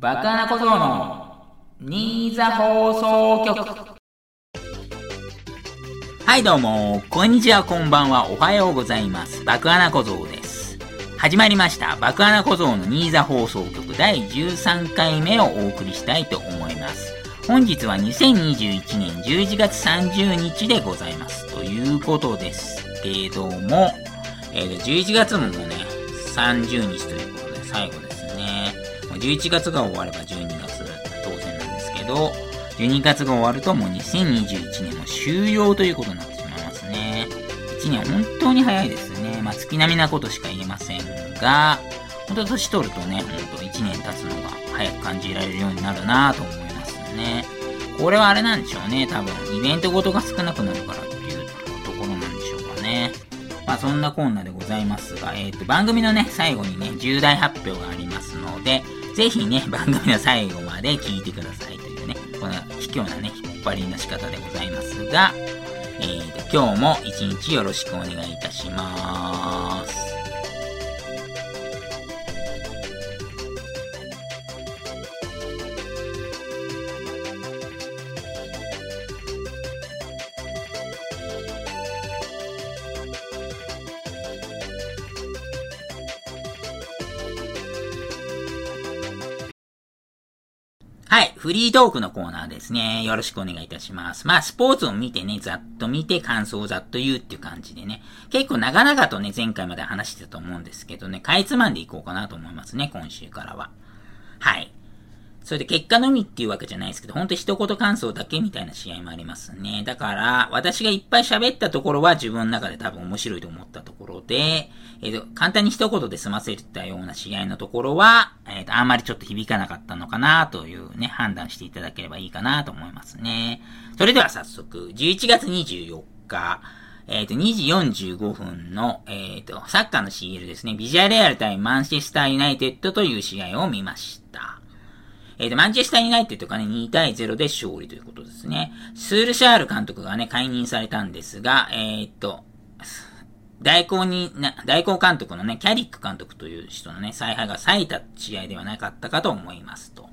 バカな小僧の新座放送局はいどうも、こんにちは、こんばんは、おはようございます。爆穴小僧です。始まりました、爆穴小僧の新座放送局第13回目をお送りしたいと思います。本日は2021年11月30日でございます。ということですけども、えー、11月もね、30日ということで最後ですね。11月が終われば12月当然なんですけど、12月が終わるともう2021年も終了ということになってしまいますね。1年本当に早いですね。まあ月並みなことしか言えませんが、本当年取るとね、本当1年経つのが早く感じられるようになるなと思いますね。これはあれなんでしょうね。多分、イベントごとが少なくなるからっていうところなんでしょうかね。まあそんなこんなでございますが、えっ、と、番組のね、最後にね、重大発表がありますので、ぜひね、番組の最後まで聞いてくださいというね、この卑怯なね、引っ張りの仕方でございますが、えー、今日も一日よろしくお願いいたします。フリートークのコーナーですね。よろしくお願いいたします。まあ、スポーツを見てね、ざっと見て感想をざっと言うっていう感じでね。結構長々とね、前回まで話してたと思うんですけどね、かいつまんでいこうかなと思いますね、今週からは。はい。それで結果のみっていうわけじゃないですけど、ほんと一言感想だけみたいな試合もありますね。だから、私がいっぱい喋ったところは自分の中で多分面白いと思ったところで、えっ、と、簡単に一言で済ませたような試合のところは、えっ、と、あんまりちょっと響かなかったのかなというね、判断していただければいいかなと思いますね。それでは早速、11月24日、えっ、と、2時45分の、えっ、と、サッカーの CL ですね、ビジュアレアル対マンチェスターユナイテッドという試合を見ました。えっ、と、マンチェスターユナイテッドがね、2対0で勝利ということですね。スールシャール監督がね、解任されたんですが、えっ、と、代行に、代行監督のね、キャリック監督という人のね、采配が咲いた試合ではなかったかと思いますと。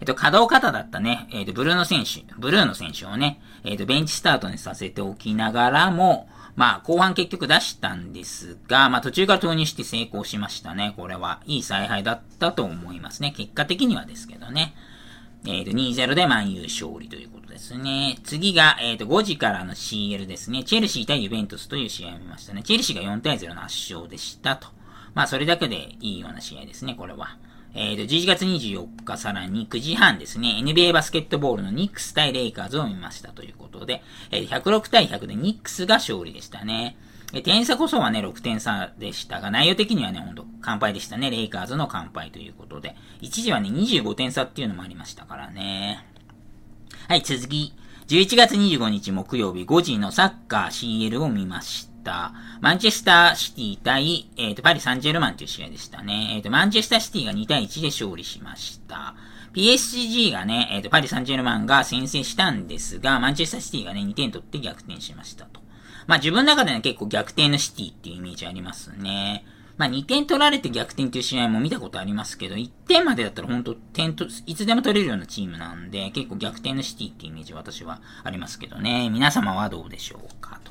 えっと、稼働方だったね、えっと、ブルーの選手、ブルーの選手をね、えっと、ベンチスタートにさせておきながらも、まあ、後半結局出したんですが、まあ、途中から投入して成功しましたね。これは、いい采配だったと思いますね。結果的にはですけどね。えっ、と、2-0で満優勝利ということですね。次が、えっ、と、5時からの CL ですね。チェルシー対ユベントスという試合を見ましたね。チェルシーが4対0の圧勝でしたと。まあ、それだけでいいような試合ですね、これは。えっ、と、11月24日、さらに9時半ですね。NBA バスケットボールのニックス対レイカーズを見ましたということで、えー106対100でニックスが勝利でしたね。え点差こそはね、6点差でしたが、内容的にはね、ほんと、完敗でしたね。レイカーズの完敗ということで。一時はね、25点差っていうのもありましたからね。はい、続き。11月25日木曜日5時のサッカー CL を見ました。たマンチェスターシティ対、えっ、と、パリ・サンジェルマンという試合でしたね。えっ、と、マンチェスターシティが2対1で勝利しました。PSG がね、えっ、と、パリ・サンジェルマンが先制したんですが、マンチェスターシティがね、2点取って逆転しましたと。まあ自分の中でね、結構逆転のシティっていうイメージありますね。まあ2点取られて逆転っていう試合も見たことありますけど、1点までだったら本当点と、いつでも取れるようなチームなんで、結構逆転のシティっていうイメージ私はありますけどね。皆様はどうでしょうかと。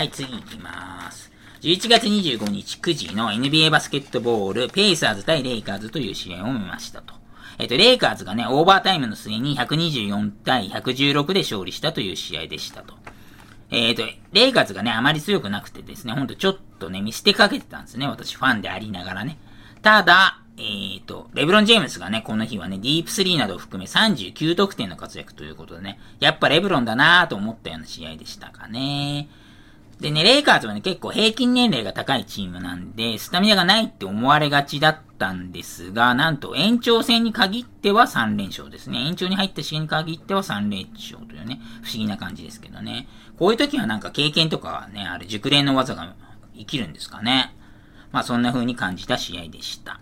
はい、次行きます。11月25日9時の NBA バスケットボール、ペイサーズ対レイカーズという試合を見ましたと。えっ、と、レイカーズがね、オーバータイムの末に124対116で勝利したという試合でしたと。えっ、と、レイカーズがね、あまり強くなくてですね、ほんとちょっとね、見捨てかけてたんですね。私ファンでありながらね。ただ、えっ、と、レブロン・ジェームスがね、この日はね、ディープスリーなどを含め39得点の活躍ということでね、やっぱレブロンだなぁと思ったような試合でしたかね。でね、レイカーズはね、結構平均年齢が高いチームなんで、スタミナがないって思われがちだったんですが、なんと延長戦に限っては3連勝ですね。延長に入った試合に限っては3連勝というね、不思議な感じですけどね。こういう時はなんか経験とかね、あれ熟練の技が生きるんですかね。まあそんな風に感じた試合でした。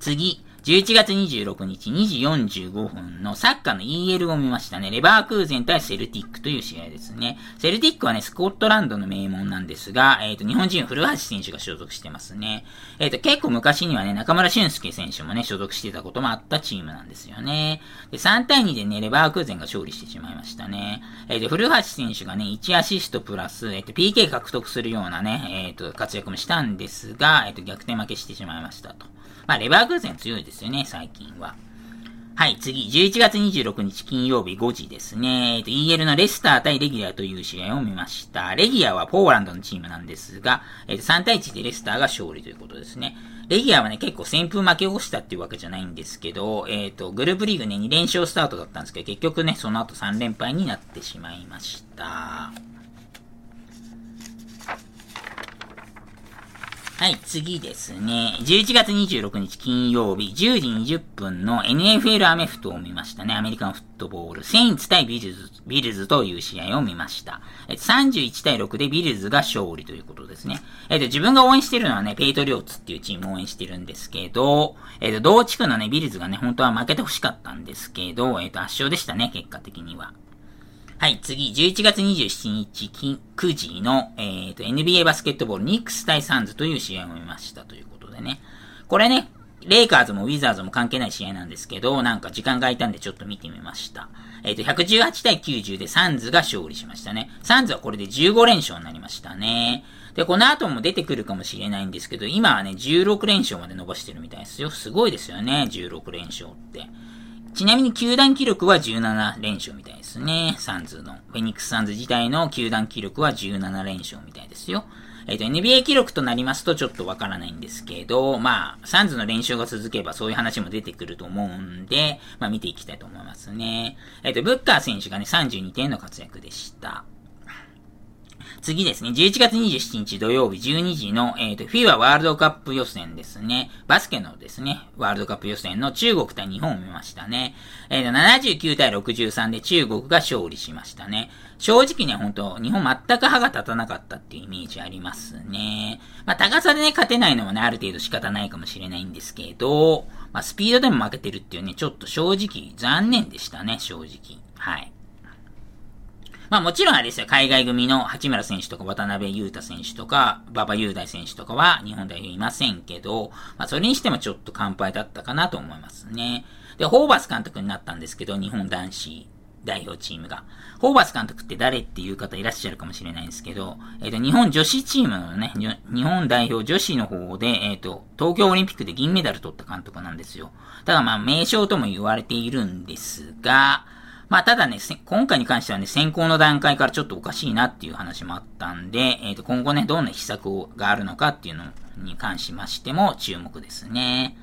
次、11月26日2時45分のサッカーの EL を見ましたね。レバークーゼン対セルティックという試合ですね。セルティックはね、スコットランドの名門なんですが、えっ、ー、と、日本人古橋選手が所属してますね。えっ、ー、と、結構昔にはね、中村俊介選手もね、所属してたこともあったチームなんですよね。で、3対2でね、レバークーゼンが勝利してしまいましたね。えっ、ー、と、古橋選手がね、1アシストプラス、えっ、と、PK 獲得するようなね、えっ、と、活躍もしたんですが、えっ、と、逆転負けしてしまいましたと。まあ、レバークーゼン強いですよね、最近は。はい、次、11月26日金曜日5時ですね。えっと、EL のレスター対レギュラーという試合を見ました。レギュラーはポーランドのチームなんですが、えっと、3対1でレスターが勝利ということですね。レギュラーはね、結構全部負けをしたっていうわけじゃないんですけど、えっ、と、グループリーグね、2連勝スタートだったんですけど、結局ね、その後3連敗になってしまいました。はい、次ですね。11月26日金曜日、10時20分の NFL アメフトを見ましたね。アメリカンフットボール。セインツ対ビルズ、ビルズという試合を見ました。えっと、31対6でビルズが勝利ということですね。えっと、自分が応援してるのはね、ペイトリオッツっていうチームを応援してるんですけど、えっと、同地区のね、ビルズがね、本当は負けて欲しかったんですけど、えっと、圧勝でしたね、結果的には。はい、次、11月27日、9時の、えー、と、NBA バスケットボール、ニックス対サンズという試合を見ましたということでね。これね、レイカーズもウィザーズも関係ない試合なんですけど、なんか時間が空いたんでちょっと見てみました。えっ、ー、と、118対90でサンズが勝利しましたね。サンズはこれで15連勝になりましたね。で、この後も出てくるかもしれないんですけど、今はね、16連勝まで伸ばしてるみたいですよ。すごいですよね、16連勝って。ちなみに球団記録は17連勝みたいですね。サンズの。フェニックスサンズ自体の球団記録は17連勝みたいですよ。えっ、ー、と、NBA 記録となりますとちょっとわからないんですけど、まあ、サンズの練習が続けばそういう話も出てくると思うんで、まあ見ていきたいと思いますね。えっ、ー、と、ブッカー選手がね、32点の活躍でした。次ですね、11月27日土曜日12時の、えっ、ー、と、FIBA ワールドカップ予選ですね。バスケのですね、ワールドカップ予選の中国対日本を見ましたね。えっ、ー、と、79対63で中国が勝利しましたね。正直ね、本当日本全く歯が立たなかったっていうイメージありますね。まあ、高さでね、勝てないのはね、ある程度仕方ないかもしれないんですけど、まあ、スピードでも負けてるっていうね、ちょっと正直残念でしたね、正直。はい。まあもちろんあれですよ、海外組の八村選手とか渡辺裕太選手とか、馬場雄大選手とかは日本代表いませんけど、まあそれにしてもちょっと乾杯だったかなと思いますね。で、ホーバス監督になったんですけど、日本男子代表チームが。ホーバス監督って誰っていう方いらっしゃるかもしれないんですけど、えっ、ー、と、日本女子チームのね、日本代表女子の方で、えっ、ー、と、東京オリンピックで銀メダル取った監督なんですよ。ただまあ、名称とも言われているんですが、まあ、ただね、今回に関してはね、先行の段階からちょっとおかしいなっていう話もあったんで、えっ、ー、と、今後ね、どんな秘策があるのかっていうのに関しましても注目ですね。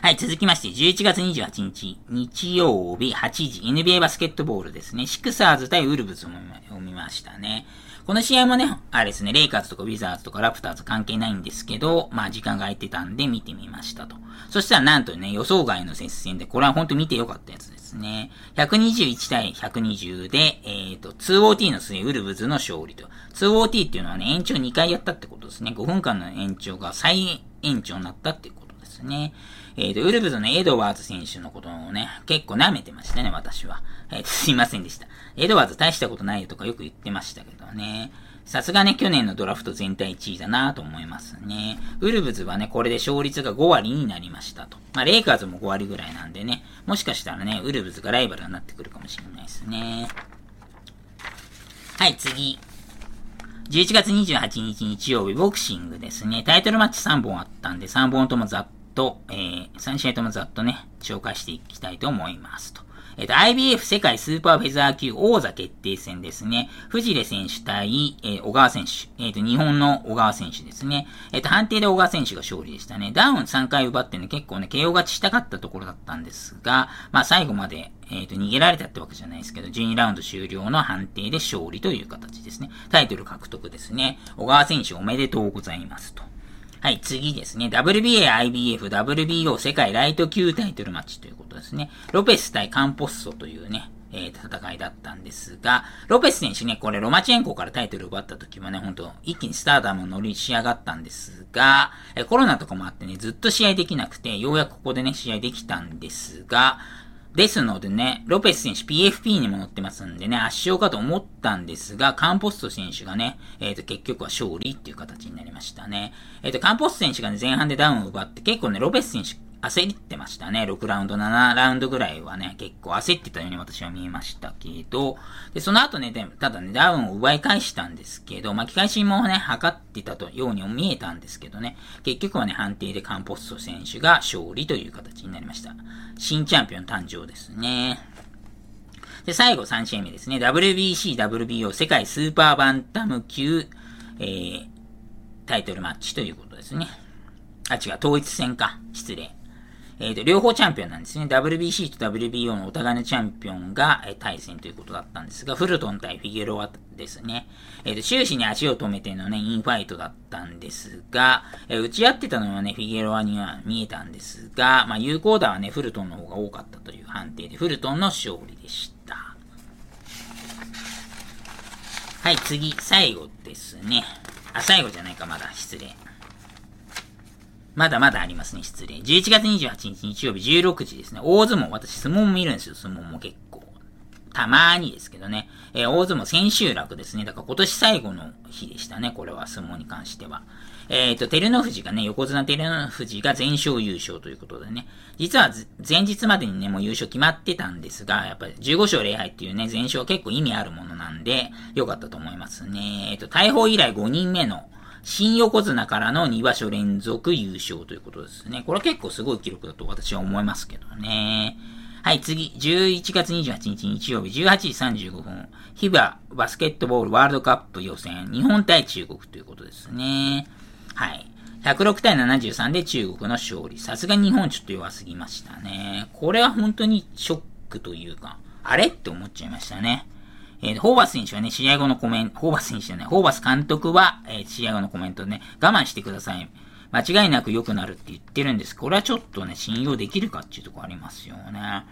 はい、続きまして、11月28日、日曜日8時、NBA バスケットボールですね。シクサーズ対ウルブズを見ましたね。この試合もね、あれですね、レイカーズとかウィザーズとかラプターズ関係ないんですけど、まあ時間が空いてたんで見てみましたと。そしたらなんとね、予想外の接戦で、これは本当見てよかったやつですね。121対120で、えっ、ー、と、2OT の末、ウルブズの勝利と。2OT っていうのはね、延長2回やったってことですね。5分間の延長が再延長になったってことですね。えっ、ー、と、ウルブズのエドワーズ選手のことをね、結構舐めてましたね、私は。えー、すいませんでした。エドワーズ大したことないよとかよく言ってましたけどね。さすがね、去年のドラフト全体1位だなと思いますね。ウルブズはね、これで勝率が5割になりましたと。まあ、レイカーズも5割ぐらいなんでね、もしかしたらね、ウルブズがライバルになってくるかもしれないですね。はい、次。11月28日日曜日、ボクシングですね。タイトルマッチ3本あったんで、3本ともざっと、えー、3試合ともざっとね、紹介していきたいと思いますと。えっ、と、IBF 世界スーパーフェザー級王座決定戦ですね。藤レ選手対、えー、小川選手。えっ、と、日本の小川選手ですね。えっ、と、判定で小川選手が勝利でしたね。ダウン3回奪ってね、結構ね、KO 勝ちしたかったところだったんですが、まあ、最後まで、えっ、と、逃げられたってわけじゃないですけど、12ラウンド終了の判定で勝利という形ですね。タイトル獲得ですね。小川選手おめでとうございますと。はい、次ですね。WBA、IBF、WBO 世界ライト級タイトルマッチということですね。ロペス対カンポッソというね、えー、戦いだったんですが、ロペス選手ね、これロマチェンコからタイトル奪った時もね、ほんと一気にスターダム乗り仕上がったんですが、えー、コロナとかもあってね、ずっと試合できなくて、ようやくここでね、試合できたんですが、ですのでね、ロペス選手 PFP にも乗ってますんでね、圧勝かと思ったんですが、カンポスト選手がね、えっ、ー、と、結局は勝利っていう形になりましたね。えっ、ー、と、カンポスト選手がね、前半でダウンを奪って、結構ね、ロペス選手焦ってましたね。6ラウンド、7ラウンドぐらいはね、結構焦ってたように私は見えましたけど、で、その後ね、ただね、ダウンを奪い返したんですけど、巻き返しもね、測ってたとように見えたんですけどね、結局はね、判定でカンポスト選手が勝利という形になりました。新チャンピオン誕生ですね。で、最後3試合目ですね。WBC、WBO 世界スーパーバンタム級、えー、タイトルマッチということですね。あ、違う、統一戦か。失礼。えっ、ー、と、両方チャンピオンなんですね。WBC と WBO のお互いのチャンピオンが、えー、対戦ということだったんですが、フルトン対フィゲロアですね。えっ、ー、と、終始に足を止めてのね、インファイトだったんですが、えー、打ち合ってたのはね、フィゲロアには見えたんですが、まあ、有効打はね、フルトンの方が多かったという判定で、フルトンの勝利でした。はい、次、最後ですね。あ、最後じゃないか、まだ、失礼。まだまだありますね、失礼。11月28日日曜日16時ですね。大相撲、私相撲も見るんですよ、相撲も結構。たまーにですけどね。えー、大相撲千秋楽ですね。だから今年最後の日でしたね、これは相撲に関しては。えっ、ー、と、照ノ富士がね、横綱照ノ富士が全勝優勝ということでね。実は前日までにね、もう優勝決まってたんですが、やっぱり15勝0敗っていうね、全勝結構意味あるものなんで、良かったと思いますね。えっ、ー、と、大砲以来5人目の、新横綱からの2場所連続優勝ということですね。これは結構すごい記録だと私は思いますけどね。はい、次、11月28日日曜日18時35分、ヒババスケットボールワールドカップ予選、日本対中国ということですね。はい。106対73で中国の勝利。さすが日本ちょっと弱すぎましたね。これは本当にショックというか、あれ？って思っちゃいましたね。えー、ホーバス選手はね、試合後のコメント、ホーバス選手じゃない、ホーバス監督は、えー、試合後のコメントね、我慢してください。間違いなく良くなるって言ってるんです。これはちょっとね、信用できるかっていうとこありますよね。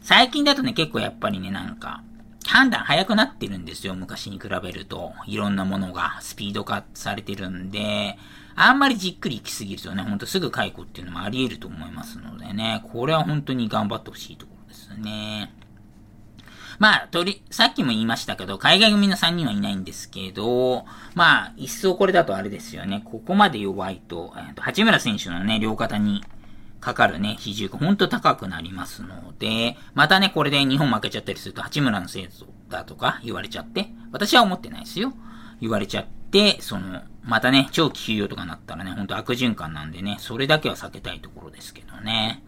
最近だとね、結構やっぱりね、なんか、判断早くなってるんですよ、昔に比べると。いろんなものがスピード化されてるんで、あんまりじっくり行き過ぎるとね、ほんとすぐ解雇っていうのもあり得ると思いますのでね、これは本当に頑張ってほしいところですね。まあ、とり、さっきも言いましたけど、海外組の3人はいないんですけど、まあ、一層これだとあれですよね。ここまで弱いと、えー、と八村選手のね、両肩にかかるね、比重がほんと高くなりますので、またね、これで日本負けちゃったりすると、八村のせいだとか言われちゃって、私は思ってないですよ。言われちゃって、その、またね、長期休養とかなったらね、ほんと悪循環なんでね、それだけは避けたいところですけどね。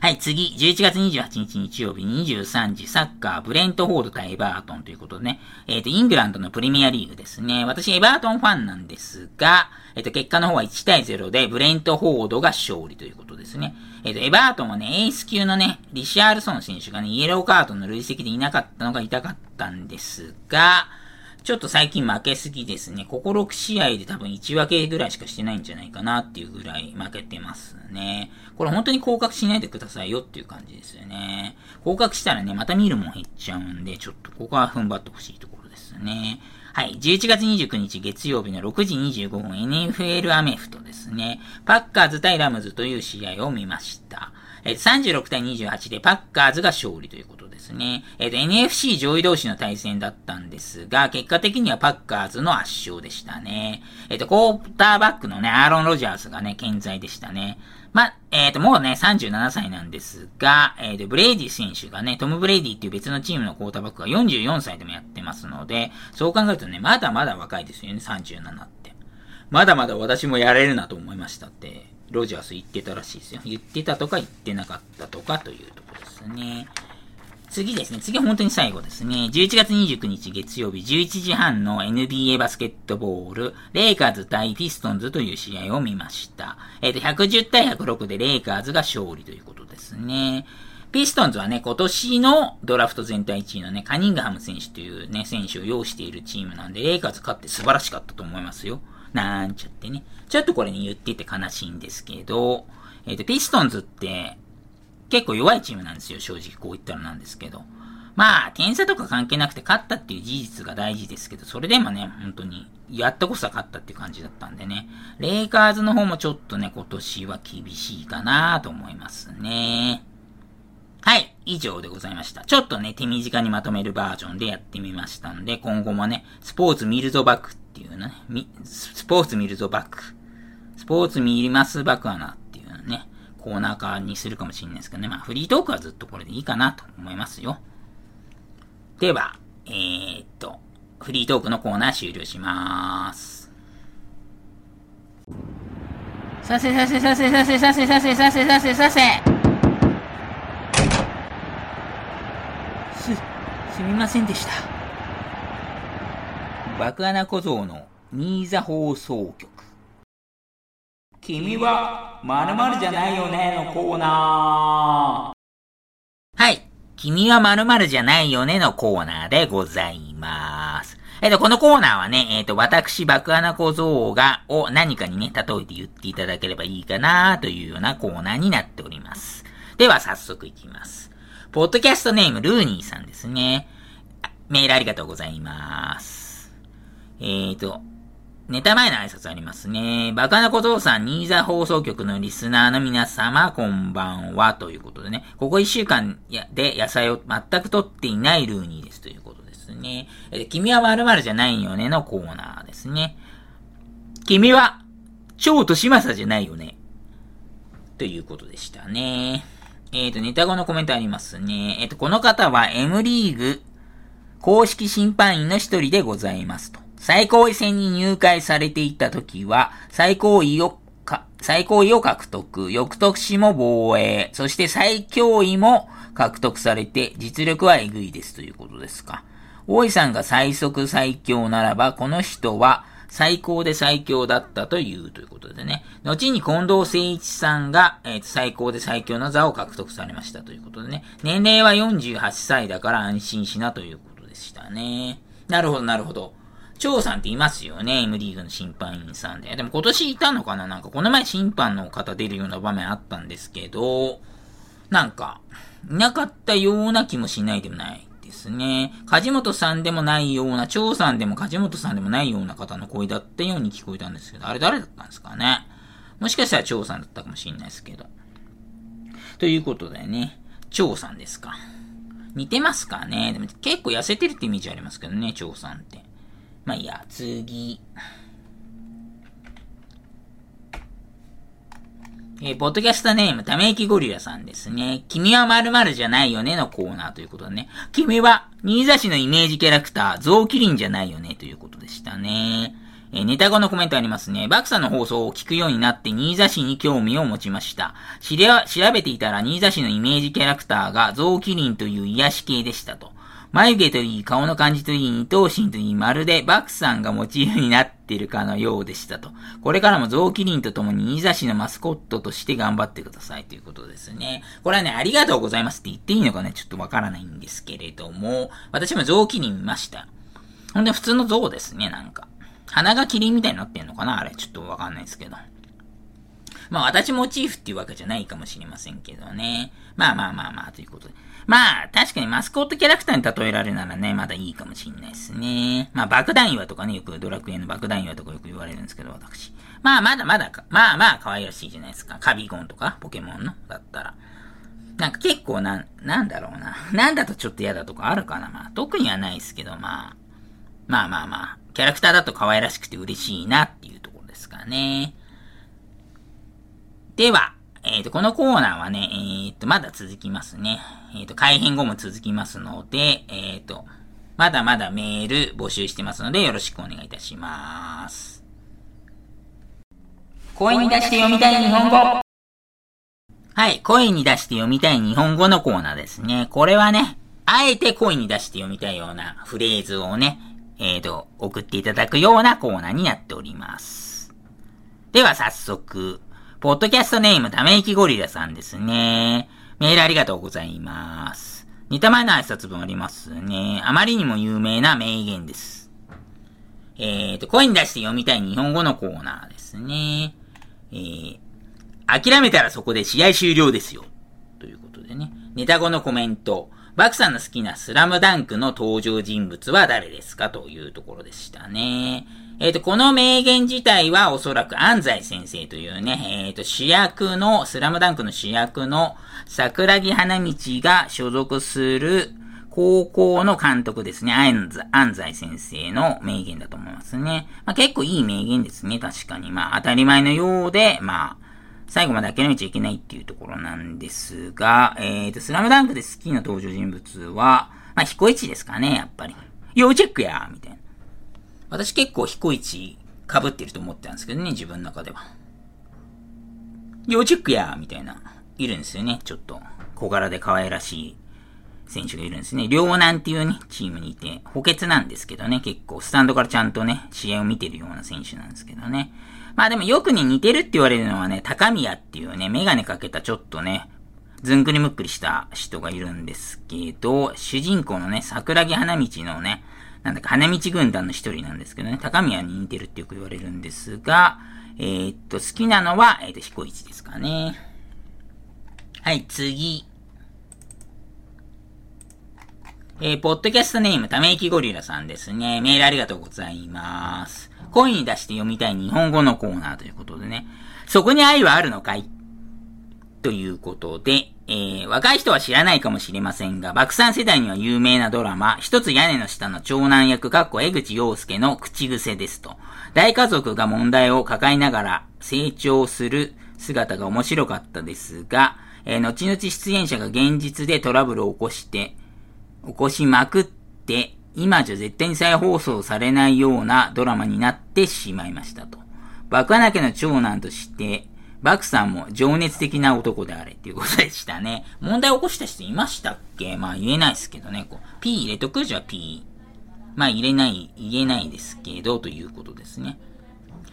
はい、次、11月28日日曜日23時、サッカー、ブレントフォード対エバートンということでね、えっ、ー、と、イングランドのプレミアリーグですね。私、エバートンファンなんですが、えっ、ー、と、結果の方は1対0で、ブレントフォードが勝利ということですね。えっ、ー、と、エバートンはね、エース級のね、リシャールソン選手がね、イエローカードの累積でいなかったのが痛かったんですが、ちょっと最近負けすぎですね。ここ6試合で多分1分けぐらいしかしてないんじゃないかなっていうぐらい負けてますね。これ本当に降格しないでくださいよっていう感じですよね。降格したらね、また見るもん減っちゃうんで、ちょっとここは踏ん張ってほしいところですね。はい。11月29日月曜日の6時25分 NFL アメフトですね。パッカーズ対ラムズという試合を見ました。え36対28でパッカーズが勝利ということですね。えっ、ー、と、NFC 上位同士の対戦だったんですが、結果的にはパッカーズの圧勝でしたね。えっ、ー、と、クォーターバックのね、アーロン・ロジャースがね、健在でしたね。ま、えっ、ー、と、もうね、37歳なんですが、えっ、と、ブレイディ選手がね、トム・ブレイディっていう別のチームのクォーターバックが44歳でもやってますので、そう考えるとね、まだまだ若いですよね、37って。まだまだ私もやれるなと思いましたって、ロジャース言ってたらしいですよ。言ってたとか言ってなかったとかというところですね。次ですね。次は本当に最後ですね。11月29日月曜日11時半の NBA バスケットボール、レイカーズ対ピストンズという試合を見ました。えっ、ー、と、110対106でレイカーズが勝利ということですね。ピストンズはね、今年のドラフト全体1位のね、カニングハム選手というね、選手を擁しているチームなんで、レイカーズ勝って素晴らしかったと思いますよ。なんちゃってね。ちょっとこれに言ってて悲しいんですけど、えっ、ー、と、ピストンズって、結構弱いチームなんですよ、正直こう言ったらなんですけど。まあ、点差とか関係なくて勝ったっていう事実が大事ですけど、それでもね、本当に、やっとこそ勝ったっていう感じだったんでね。レイカーズの方もちょっとね、今年は厳しいかなと思いますね。はい、以上でございました。ちょっとね、手短にまとめるバージョンでやってみましたんで、今後もね、スポーツ見るぞバックっていうね、スポーツ見るぞバック。スポーツ見りますバクアナっていうね、コーナー化にするかもしれないですけどね。まあ、フリートークはずっとこれでいいかなと思いますよ。では、えー、っと、フリートークのコーナー終了しまーす。させさせさせさせさせさせさせさせさせす、すみませんでした。爆穴小僧の新座放送局。君は〇〇じゃないよねのコーナー。はい。君は〇〇じゃないよねのコーナーでございます。えっと、このコーナーはね、えっと、私、爆穴小僧が、を何かにね、例えて言っていただければいいかなというようなコーナーになっております。では、早速いきます。ポッドキャストネーム、ルーニーさんですね。メールありがとうございます。えっ、と、ネタ前の挨拶ありますね。バカな小僧さん、新座放送局のリスナーの皆様、こんばんは、ということでね。ここ一週間で野菜を全く取っていないルーニーですということですね。え君は〇〇じゃないよねのコーナーですね。君は、超としまさじゃないよね。ということでしたね。えっ、ー、と、ネタ後のコメントありますね。えっ、ー、と、この方は M リーグ公式審判員の一人でございますと。最高位戦に入会されていた時は、最高位を最高位を獲得、翌年も防衛、そして最強位も獲得されて、実力はえぐいですということですか。大井さんが最速最強ならば、この人は最高で最強だったというということでね。後に近藤誠一さんが、えー、最高で最強の座を獲得されましたということでね。年齢は48歳だから安心しなということでしたね。なるほど、なるほど。張さんっていますよね。M リーグの審判員さんで。でも今年いたのかな？なんかこの前審判の方出るような場面あったんですけど、なんか、いなかったような気もしないでもないですね。梶本さんでもないような、張さんでも梶本さんでもないような方の声だったように聞こえたんですけど、あれ誰だったんですかね？もしかしたら張さんだったかもしれないですけど。ということでね、張さんですか。似てますかね？でも結構痩せてるってイメージありますけどね、張さんって。まあいいや、次。えー、ポッドキャストネーム、ため息ゴリラさんですね。君は〇〇じゃないよねのコーナーということでね。君は、新座市のイメージキャラクター、ゾウキリンじゃないよねということでしたね。えー、ネタ後のコメントありますね。バクさんの放送を聞くようになって、新座市に興味を持ちました。知り調べていたら、新座市のイメージキャラクターが、ゾウキリンという癒し系でしたと。眉毛といい、顔の感じといい、二頭身といい、まるでバクさんがモチーフになっているかのようでしたと。これからもゾウキリンと共に新座市のマスコットとして頑張ってくださいということですね。これはね、ありがとうございますって言っていいのかね、ちょっとわからないんですけれども、私もゾウキリン見ました。ほんで普通のゾウですね、なんか。鼻がキリンみたいになってんのかなあれ、ちょっとわかんないですけど。まあ私モチーフっていうわけじゃないかもしれませんけどね。まあまあまあまあ、ということで。まあ、確かにマスコットキャラクターに例えられるならね、まだいいかもしんないですね。まあ、爆弾岩とかね、よくドラクエの爆弾岩とかよく言われるんですけど、私。まあ、まだまだか、まあまあ可愛らしいじゃないですか。カビゴンとか、ポケモンの、だったら。なんか結構な、なんだろうな。なんだとちょっと嫌だとかあるかな。まあ、特にはないですけど、まあ。まあまあまあ、キャラクターだと可愛らしくて嬉しいなっていうところですかね。では、えっ、ー、と、このコーナーはね、えっ、ー、と、まだ続きますね。えっ、ー、と、改編後も続きますので、えっ、と、まだまだメール募集してますので、よろしくお願いいたします。声に出して読みたい日本語はい、声に出して読みたい日本語のコーナーですね。これはね、あえて声に出して読みたいようなフレーズをね、えっ、と、送っていただくようなコーナーになっております。では早速、ポッドキャストネームため息ゴリラさんですね。メールありがとうございます。似た前の挨拶文ありますね。あまりにも有名な名言です。えーと、声に出して読みたい日本語のコーナーですね。えー、諦めたらそこで試合終了ですよ。ということでねネタ後のコメント。バクさんの好きなスラムダンクの登場人物は誰ですか？というところでしたね。えっ、ー、と、この名言自体はおそらく安西先生というね、えっ、ー、と、主役の、スラムダンクの主役の桜木花道が所属する高校の監督ですね。安西先生の名言だと思いますね。まあ、結構いい名言ですね。確かに。まあ、当たり前のようで、まあ、最後まで諦めちゃいけないっていうところなんですが、えっ、ー、と、スラムダンクで好きな登場人物は、まあ、彦一ですかね、やっぱり。要チェックやみたいな。私結構彦一被ってると思ってたんですけどね、自分の中では。要チェックやみたいな、いるんですよね。ちょっと、小柄で可愛らしい選手がいるんですね。両南っていうね、チームにいて、補欠なんですけどね、結構、スタンドからちゃんとね、試合を見てるような選手なんですけどね。まあでもよくに似てるって言われるのはね、高宮っていうね、メガネかけたちょっとね、ずんぐりむっくりした人がいるんですけど、主人公のね、桜木花道のね、なんだか、花道軍団の一人なんですけどね、高宮に似てるってよく言われるんですが、えー、っと、好きなのは、えー、っと、彦一ですかね。はい、次。えー、ポッドキャストネーム、ため息ゴリラさんですね。メールありがとうございます。声に出して読みたい日本語のコーナーということでね。そこに愛はあるのかい？ということで、えー、若い人は知らないかもしれませんが、爆散世代には有名なドラマ、一つ屋根の下の長男役、かっこ江口洋介の口癖ですと。大家族が問題を抱えながら成長する姿が面白かったですが、えー、後々出演者が現実でトラブルを起こして、起こしまくって、今じゃ絶対に再放送されないようなドラマになってしまいましたと。爆穴家の長男として、バクさんも情熱的な男であれっていうことでしたね。問題起こした人いましたっけ？まあ言えないですけどね。こう P 入れとく？じゃ P。まあ入れない、言えないですけど、ということですね。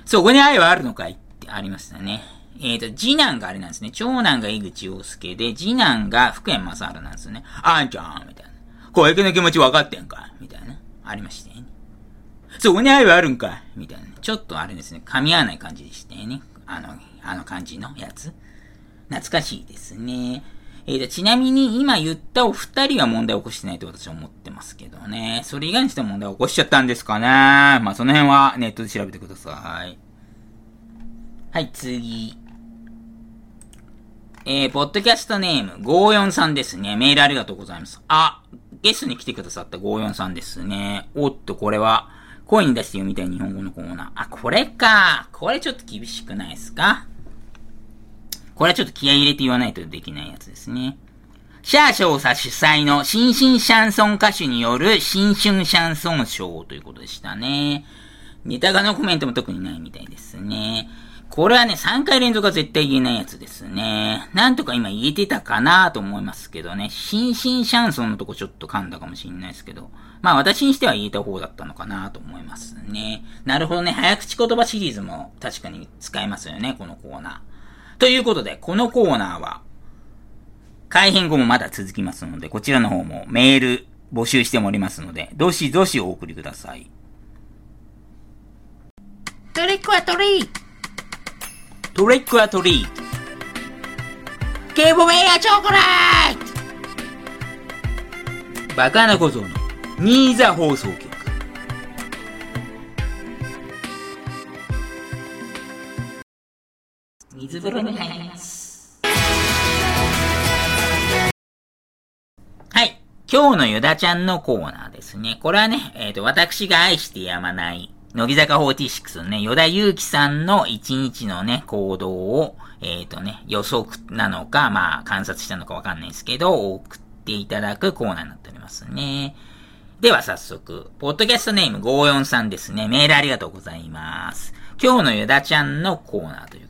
そこに愛はあるのかい？ってありましたね。えっ、ー、と、次男があれなんですね。長男が井口洋介で、次男が福山雅治なんですよね。あんちゃんみたいな。小池の気持ち分かってんか？みたいな。ありましてね。そこに愛はあるんか？みたいな。ちょっとあれですね。噛み合わない感じでしてね。あの、あの感じのやつ。懐かしいですね。えー、ちなみに今言ったお二人は問題を起こしてないと私は思ってますけどね。それ以外にして問題を起こしちゃったんですかね。まあその辺はネットで調べてください。はい、次。えー、ポッドキャストネーム、54さんですね。メールありがとうございます。あ、ゲストに来てくださった54さんですね。おっと、これは、声に出して読みたい日本語のコーナー。あ、これか。これちょっと厳しくないですか？これはちょっと気合入れて言わないとできないやつですね。シャー少佐主催の新進シャンソン歌手による新春シャンソンショーということでしたね。ネタ画のコメントも特にないみたいですね。これはね、3回連続は絶対言えないやつですね。なんとか今言えてたかなと思いますけどね。新進シャンソンのとこちょっと噛んだかもしれないですけど。まあ私にしては言えた方だったのかなと思いますね。なるほどね。早口言葉シリーズも確かに使えますよね、このコーナー。ということで、このコーナーは、改編後もまだ続きますので、こちらの方もメール募集しておりますので、どしどしお送りください。トリックはトリートリックアトリート。ゲームウェアチョコレートバカな小僧のニーザ放送局。水風呂に入ります。はい。今日のユダちゃんのコーナーですね。これはね、えっ、ー、と、私が愛してやまない乃木坂46のね、与田祐希さんの一日のね、行動を、えっ、ー、とね、予測なのか、まあ、観察したのかわかんないですけど、送っていただくコーナーになっておりますね。では早速、ポッドキャストネーム543ですね。メールありがとうございます。今日のユダちゃんのコーナーという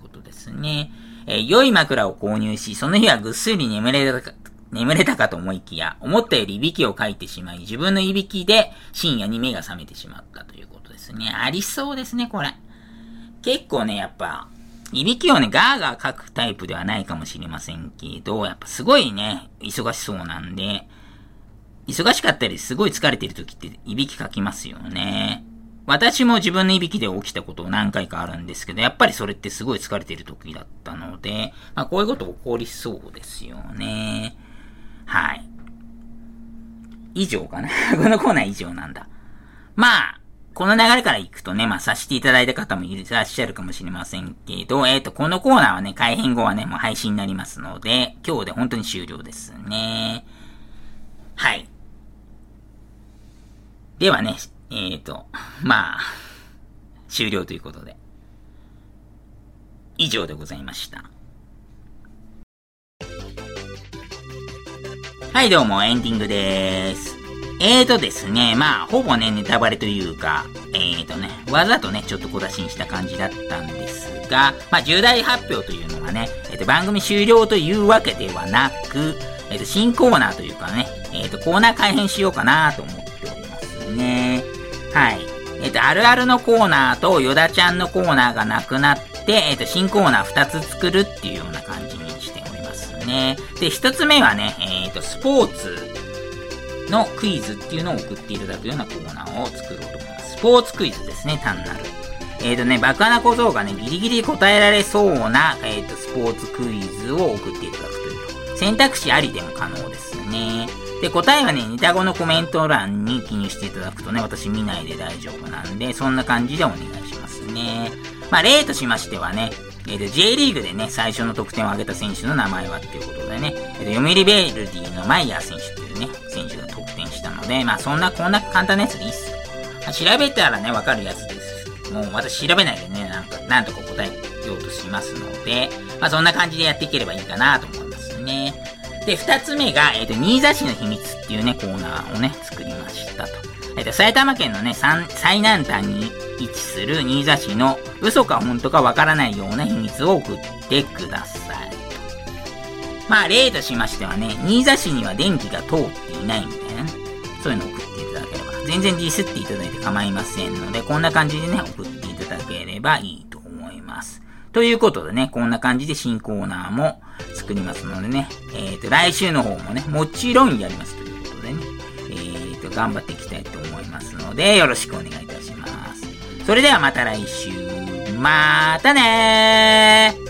ですね。えー、良い枕を購入し、その日はぐっすり眠れたか、眠れたかと思いきや、思ったよりいびきをかいてしまい、自分のいびきで深夜に目が覚めてしまったということですね。ありそうですね、これ。結構ね、やっぱ、いびきをね、ガーガー書くタイプではないかもしれませんけど、やっぱすごいね、忙しそうなんで、忙しかったりすごい疲れてる時っていびきかきますよね。私も自分のいびきで起きたことを何回かあるんですけど、やっぱりそれってすごい疲れてる時だったので、まあこういうこと起こりそうですよね。はい以上かな このコーナー以上なんだ。まあ、この流れから行くとね、まあ、させていただいた方もいらっしゃるかもしれませんけど、えっ、ー、と、このコーナーはね、改編後はね、もう配信になりますので、今日で本当に終了ですね。はい。ではね、えっ、ー、と、まあ、終了ということで。以上でございました。はい、どうも、エンディングでーす。えーとですね、まあ、ほぼね、ネタバレというか、えーとね、わざとね、ちょっと小出しにした感じだったんですが、まあ、重大発表というのはね、えー、と、番組終了というわけではなく、えー、と、新コーナーというかね、えー、と、コーナー改編しようかなと思っておりますね。はい。えっ、と、あるあるのコーナーと、ヨダちゃんのコーナーがなくなって、えっ、と、新コーナー2つ作るっていうような感じにしておりますね。で、1つ目はね、えっ、と、スポーツのクイズっていうのを送っていただくようなコーナーを作ろうと思います。スポーツクイズですね、単なる。えっ、ー、とね、バカな小僧がね、ギリギリ答えられそうな、えっ、と、スポーツクイズを送っていただくという。選択肢ありでも可能ですね。で、答えはね、似た語のコメント欄に記入していただくとね、私見ないで大丈夫なんで、そんな感じでお願いしますね。まあ、例としましてはね、えっ、ー、と、J リーグでね、最初の得点を挙げた選手の名前はっていうことでね、えっ、ー、と、読売ベルディのマイヤー選手というね、選手が得点したので、まあ、そんな、こんな簡単なやつでいいっすよ。まあ、調べたらね、わかるやつです。もう、私調べないでね、なんか、なんとか答えようとしますので、まあ、そんな感じでやっていければいいかなと思いますね。で、二つ目が、えっ、ー、と、新座市の秘密っていうね、コーナーをね、作りましたと。えっ、ー、と、埼玉県のね、最南端に位置する新座市の嘘か本当かわからないような秘密を送ってください。まあ、例としましてはね、新座市には電気が通っていないみたいなね、そういうのを送っていただければ、全然ディスっていただいて構いませんので、こんな感じでね、送っていただければいい。ということでね、こんな感じで新コーナーも作りますのでね、えっ、ー、と、来週の方もね、もちろんやりますということでね、えっ、ー、と、頑張っていきたいと思いますので、よろしくお願いいたします。それではまた来週。またねー